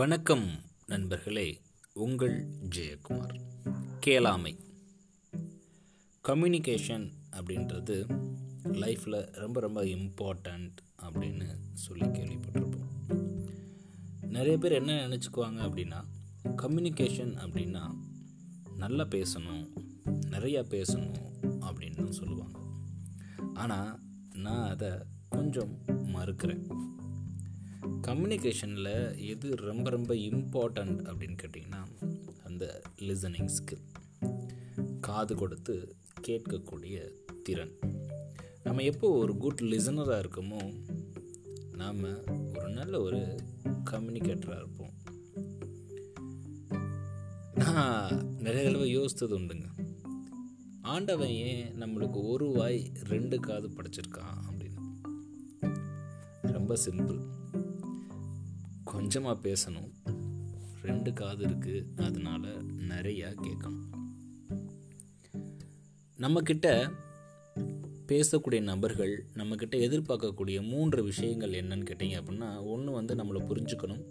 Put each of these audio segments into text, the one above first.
வணக்கம் நண்பர்களே உங்கள் ஜெயக்குமார். கேளாமை. கம்யூனிகேஷன் அப்படின்றது லைஃப்பில் ரொம்ப ரொம்ப இம்பார்ட்டண்ட் அப்படின்னு சொல்லி கேள்விப்பட்டிருப்போம். நிறைய பேர் என்ன நினச்சிக்குவாங்க அப்படின்னா கம்யூனிகேஷன் அப்படின்னா நல்லா பேசணும் நிறையா பேசணும் அப்படின்னு தான் சொல்லுவாங்க. ஆனால் நான் அதை கொஞ்சம் மறுக்கிறேன். கம்யூனிகேஷனில் எது ரொம்ப ரொம்ப இம்பார்ட்டண்ட் அப்படின்னு கேட்டிங்கன்னா அந்த லிசனிங் ஸ்கில் காது கொடுத்து கேட்கக்கூடிய திறன். நம்ம எப்போ ஒரு குட் லிசனராக இருக்கோமோ நாம் ஒரு நல்ல ஒரு கம்யூனிகேட்டராக இருப்போம். நான் நிறைய தடவை யோசித்தது உண்டுங்க. ஆண்டவன் ஏன் நம்மளுக்கு ஒரு வாய் ரெண்டு காது படைச்சிருக்கான்? ரொம்ப சிம்பிள் கொஞ்சமாக பேசணும். ரெண்டு காது இருக்குது அதனால் நிறையா கேட்கணும். நம்மக்கிட்ட பேசக்கூடிய நபர்கள் நம்மக்கிட்ட எதிர்பார்க்கக்கூடிய மூன்று விஷயங்கள் என்னன்னு கேட்டிங்க அப்படின்னா ஒன்று வந்து நம்மளை புரிஞ்சுக்கணும்.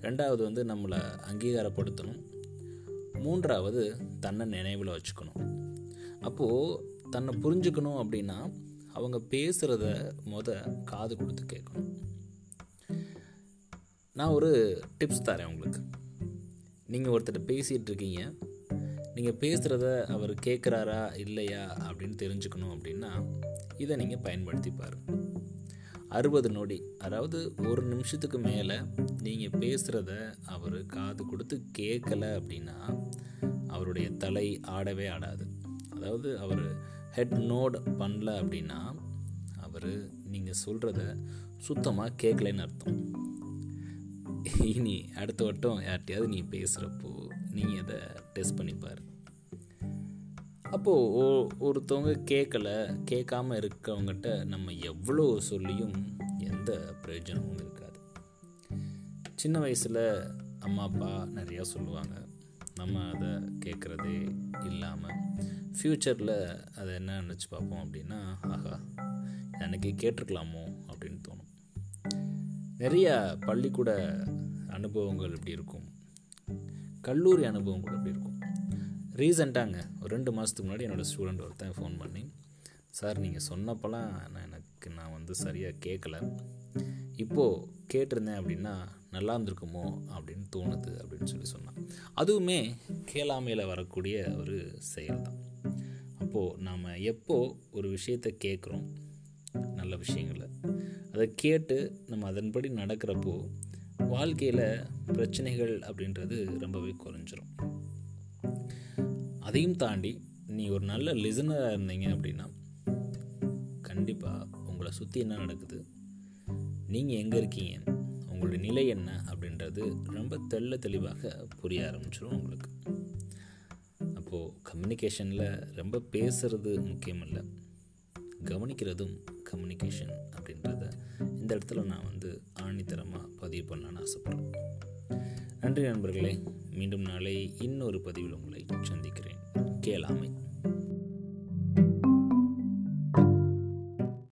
ரெண்டாவது வந்து நம்மளை அங்கீகாரப்படுத்தணும். மூன்றாவது தன்னை நினைவில் வச்சுக்கணும். அப்போது தன்னை புரிஞ்சுக்கணும் அப்படின்னா அவங்க பேசுகிறத முத காது கொடுத்து கேட்கணும். நான் ஒரு டிப்ஸ் தரேன் உங்களுக்கு. நீங்கள் ஒருத்தர் பேசிகிட்டு இருக்கீங்க. நீங்கள் பேசுகிறத அவர் கேட்குறாரா இல்லையா அப்படின்னு தெரிஞ்சுக்கணும் அப்படின்னா இதை நீங்கள் பயன்படுத்தி பாருங்கள் அறுபது நொடி அதாவது ஒரு நிமிஷத்துக்கு மேலே நீங்கள் பேசுகிறத அவர் காது கொடுத்து கேட்கல அப்படின்னா அவருடைய தலை ஆடவே ஆடாது. அதாவது அவர் ஹெட் நோட் பண்ணல அப்படின்னா அவர் நீங்கள் சொல்கிறத சுத்தமாக கேட்கலன்னு அர்த்தம். இனி அடுத்த வட்டம் யார்கிட்டயாவது நீ பேசுகிறப்போ நீங்கள் அதை டெஸ்ட் பண்ணிப்பார் அப்போது ஒருத்தவங்க கேட்கல கேட்காம இருக்கவங்ககிட்ட நம்ம எவ்வளோ சொல்லியும் எந்த பிரயோஜனமும் இருக்காது. சின்ன வயசில் அம்மா அப்பா நிறையா சொல்லுவாங்க. நம்ம அதை கேட்குறதே இல்லாமல் ஃப்யூச்சரில் அதை என்ன நினச்சி பார்ப்போம் அப்படின்னா ஆஹா எனக்கு கேட்டிருக்கலாமோ அப்படின்னு தோணும். நிறையா பள்ளிக்கூட அனுபவங்கள் இப்படி இருக்கும். கல்லூரி அனுபவம் கூட இப்படி இருக்கும். ரீசெண்டாங்க ஒரு ரெண்டு மாதத்துக்கு முன்னாடி என்னோடய ஸ்டூடெண்ட் ஒருத்தன் ஃபோன் பண்ணி சார் நீங்கள் சொன்னப்போலாம் நான் எனக்கு நான் வந்து சரியாக கேட்கல இப்போது கேட்டிருந்தேன் அப்படின்னா நல்லா இருந்திருக்குமோ அப்படின்னு தோணுது அப்படின்னு சொல்லி சொன்னான். அதுவுமே கேளாமையில் வரக்கூடிய ஒரு செயல் தான் அப்போது நாம் எப்போ ஒரு விஷயத்தை கேட்குறோம் நல்ல விஷயங்களை அதை கேட்டு நம்ம அதன்படி நடக்கிறப்போ வாழ்க்கையில் பிரச்சனைகள் அப்படின்றது ரொம்பவே குறைஞ்சிரும். அதையும் தாண்டி நீ ஒரு நல்ல லிசனராக இருந்தீங்க அப்படின்னா கண்டிப்பாக உங்களை சுற்றி என்ன நடக்குது? நீங்கள் எங்கே இருக்கீங்க? உங்களுடைய நிலை என்ன அப்படின்றது ரொம்ப தெள்ள தெளிவாக புரிய ஆரம்பிச்சிடும் உங்களுக்கு. கம்யூனிகேஷனில் ரொம்ப பேசுகிறது முக்கியம் இல்லை கவனிக்கிறதும் கம்யூனிகேஷன் அப்படின்றத இந்த இடத்துல நான் வந்து ஆணித்தரமாக பதிவு பண்ணலான்னு ஆசைப்பட்றேன். நன்றி நண்பர்களே மீண்டும் நாளை இன்னொரு பதிவில் உங்களை சந்திக்கிறேன். கேளாமை.